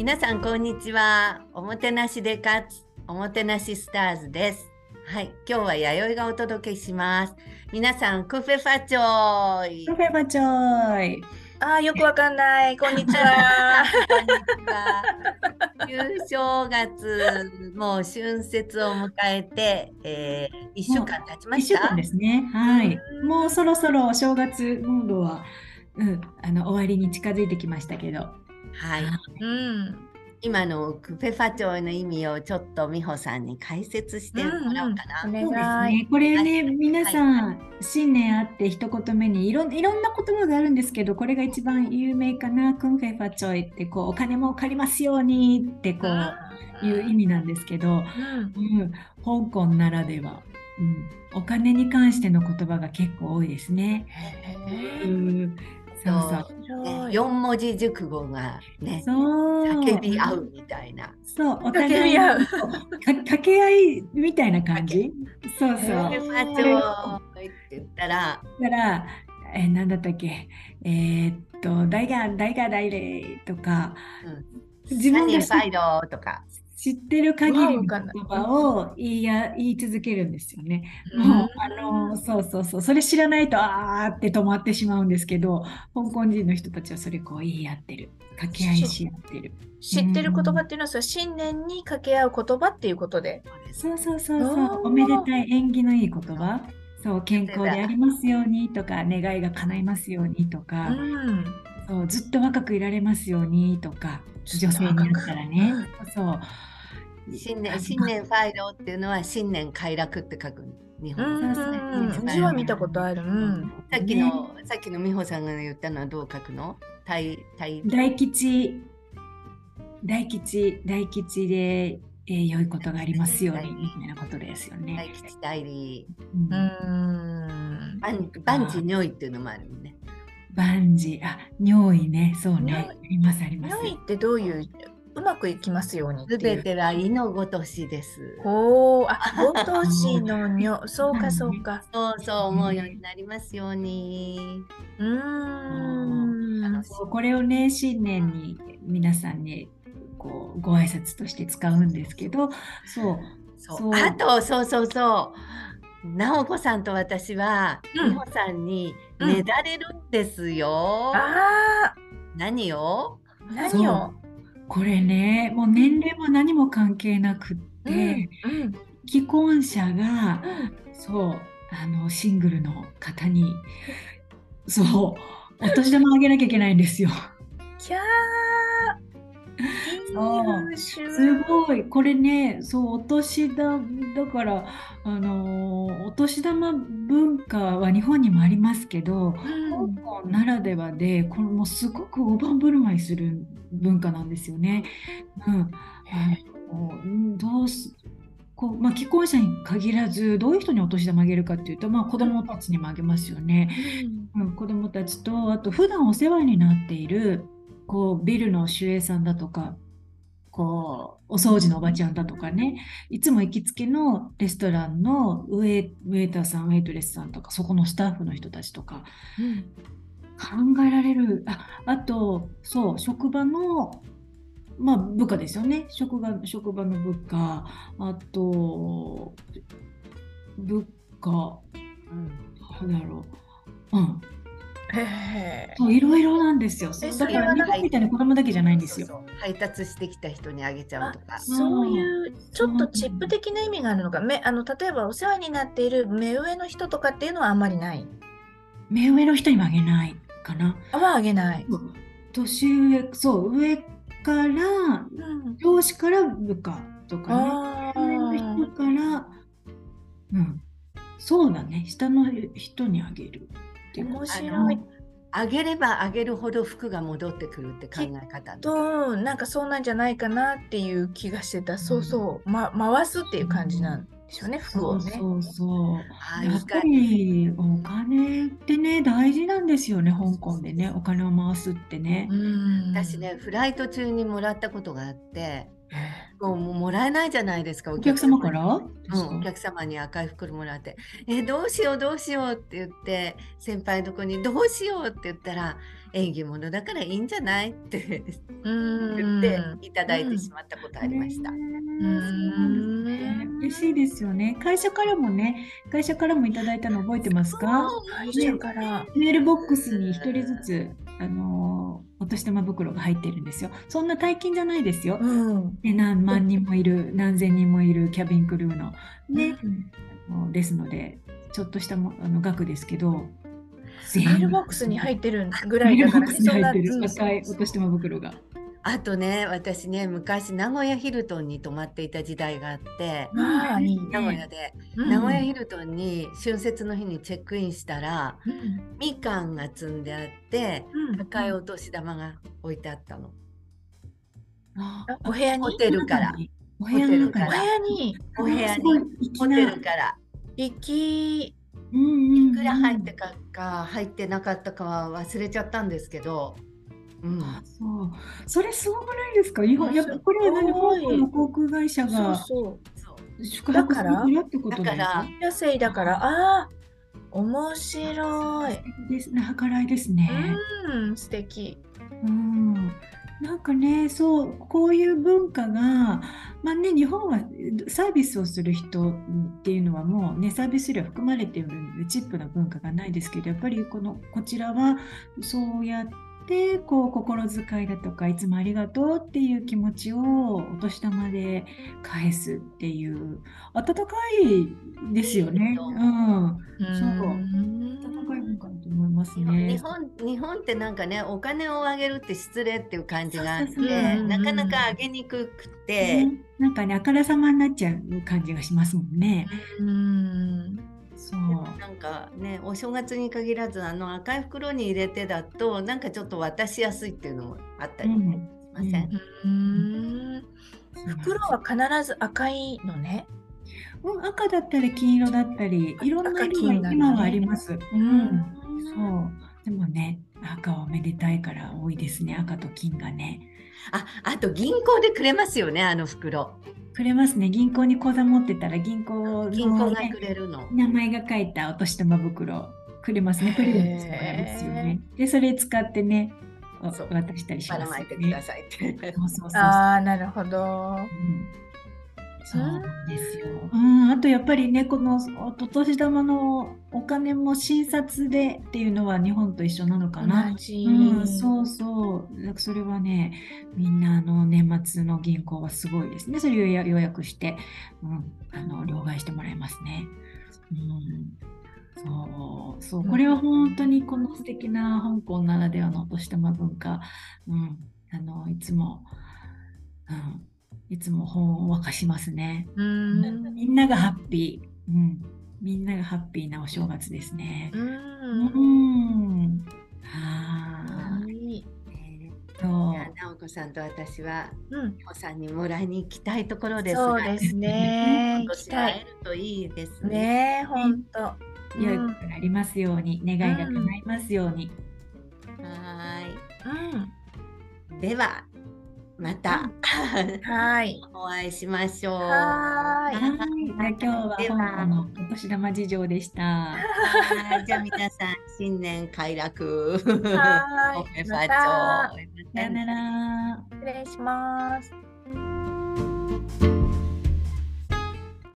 皆さんこんにちは。おもてなしで勝つおもてなしスターズです。はい、今日は弥生がお届けします。皆さんクフェファチョイ。カフェバチョーイ。あーよくわかんない。こんにちは。こんにちは。旧正月もう春節を迎えて、えー、1週間経ちま一週した間ですね。はい。うんもうそろそろお正月モードは、うん、あの終わりに近づいてきましたけど。はい。うん。今のクフェファチョイの意味をちょっと美穂さんに解説してもらおうかな。うんうんそうですね。これね、はい皆さん、新年あって一言目にいろんいろんな言葉があるんですけど、これが一番有名かな。クンフェファチョイってこうお金も借りますようにってこういう意味なんですけど、うん。うん、香港ならでは、うん、お金に関しての言葉が結構多いですね。うん、そうそう。面白い4文字熟語がね、そう。叫び合うみたいな。そう、お互い合うか掛け合いみたいな感じ？そうそう。へだクフェファチョイって言ったら、から、えー、なんだったっけ、えーっと、大が、大が大礼とか、自分が知サイドとか。知ってる限りの言葉を言いや言い続けるんですよね。うんもう、あの、そうそうそう、それ知らないと、あーって止まってしまうんですけど、香港人の人たちはそれこう言い合ってる。掛け合いし合ってる。知ってる言葉っていうのはそれ新年に掛け合う言葉っていうことで。そうそうそうそうおめでたい縁起のいい言葉。そう、健康でありますようにとか、願いが叶いますようにとうか、ん。そう、ずっと若くいられますようにとか、女性になったらね、そう。新年新年ファイドっていうのは新年快楽って書く日う本語んですね。うん。字は見たことある。うん。さっきの、さっきの美穂さんが言ったのはどう書くの？大大大吉、大吉、大吉で、えー良いことがありますようにみたいなことですよ大ね。吉大利うんうん。万万事如意っていうのもあるよね。万事、あ、尿意ね、そうね、尿ありますあります。匂いってどういう、うまくいきますように。すべては意のごとしです。おお、あ、ごとしのにょ、そうかそうか。そうそう思うようになりますように。うーん。そうこれをね新年に皆さんにこうご挨拶として使うんですけどそうそうそうあとそうそうそう。直子さんと私は、うん美穂さんにねだれるんですよ。あ何を？あ、何を？これねもう年齢も何も関係なくって、うん。既婚者がそうあのシングルの方にそうお年玉あげなきゃいけないんですよ。キャそう。すごいこれねそうお年だだからあのお年玉文化は日本にもありますけどうん香港ならではでこれもすごく大盤振る舞いする文化なんですよね。うん、どうすこうまあ、既婚者に限らずどういう人にお年玉あげるかっていうと、まあ、子どもたちにもあげますよね。うん、子どもたちとあと普段お世話になっているこうビルの守衛さんだとかこうお掃除のおばちゃんだとかねいつも行きつけのレストランのウェイウェイターさんウェイトレスさんとかそこのスタッフの人たちとかうん考えられる。ああとそう職場のまあ部下ですよね。職場職場の部下。あと部下なんだろう。うん。そういろいろなんですよ。えだから日本みたいに子供だけじゃないんですよ。そうそう配達してきた人にあげちゃうあとか。そういうちょっとチップ的な意味があるのか、めあの例えばお世話になっている目上の人とかっていうのはあんまりない？目上の人にもあげないかな。あはあげない。年上、そう、上から、うん、上司から部下とかね。あ上の人から、うん、そうだね、下の人にあげるっていうか面あ白いの。あげればあげるほど服が戻ってくるって考え方のとなんかそうなんじゃないかなっていう気がしてた。そうそう、ま、回すっていう感じなんでしょうね、服をね。そうそうあやっぱりお金ってね大事なんですよね香港でねお金を回すってね。うん私ねフライト中にもらったことがあってもうもらえないじゃないですか、お客様から？うん、お客様に赤い袋もらって「えどうしようどうしよう」って言って先輩のとこに「どうしよう」って言ったら「縁起物だからいいんじゃない?」って言っていただいてしまったことありました。嬉しいですよね。会社からもね、会社からもいただいたの覚えてますか？会社からメールボックスに一人ずつあのお年玉袋が入ってるんですよ。そんな大金じゃないですよ。うん、で何万人もいる、何千人もいるキャビンクルーの。ね、あのですので、ちょっとしたもあの額ですけど、メールボックスに入ってるぐらいだから、ね、そんな赤いお年玉袋が。あとね私ね昔名古屋ヒルトンに泊まっていた時代があってあいいね、名古屋で、うん、名古屋ヒルトンに春節の日にチェックインしたら、うん、みかんが積んであって、うん、赤いお年玉が置いてあったの。お部屋にホテルから。お部屋から。お部屋に。お部屋に。ホテルから。行き。いくら入ってかか入ってなかったかは忘れちゃったんですけど。うん、そう。それすごくないですか？日本やっぱこれは何香港の航空会社が宿泊するってことだから安いだからああ面白い。ですね。計らいですね。うん素敵。うん。なんかねそうこういう文化がまあね日本はサービスをする人っていうのはもうねサービス料含まれているのでチップの文化がないですけどやっぱりこのこちらはそうやってでこう心遣いだとかいつもありがとうっていう気持ちをお年玉で返すっていう温かいですよね。うん、そう。温かい文化だと思いますね。日本日本ってなんかねお金をあげるって失礼っていう感じがあってなかなかあげにくくて、ね、なんかねあからさまになっちゃう感じがしますもんね。うんそう。なんかねお正月に限らずあの赤い袋に入れてだとなんかちょっと渡しやすいっていうのもあったりしません、うん、袋は必ず赤いのね、うん、赤だったり金色だったりいろんな色が今はあります、うん、そう。でもね赤はめでたいから多いですね赤と金がね。ああと銀行でくれますよねあの袋くれますね。銀行に口座持ってたら銀行の、ね、銀行がくれるの。名前が書いたお年玉袋。くれますね。プレゼントしてもらいますよね。でそれ使ってね渡したりします、ね、てくださいって。そうそうそうああなるほど、うんそうですよ。うん、あとやっぱりね、このお年玉のお金も診察でっていうのは日本と一緒なのかな。うん、そうそう。なんかそれはね、みんなあの年末の銀行はすごいですね。それを予約して、うん、あの両替してもらいますね。うん、そうそう、これは本当にこの素敵な香港ならではのお年玉文化、うん、あのいつも、うん、いつも本を沸かしますね。うんみんながハッピー、うん。みんながハッピーなお正月ですね。うん。うんはーい。そう。直子さんと私は、うん、さんにもらいに行きたいところですそうですね。今年会えるといいですね。ね本当。良いことがありますように、願いが叶いますように。はい。うん。では。また、はい、お会いしましょう。はい。今日は香港のお年玉事情でした。じゃあ皆さん新年快楽。はい。さよなら。失礼します。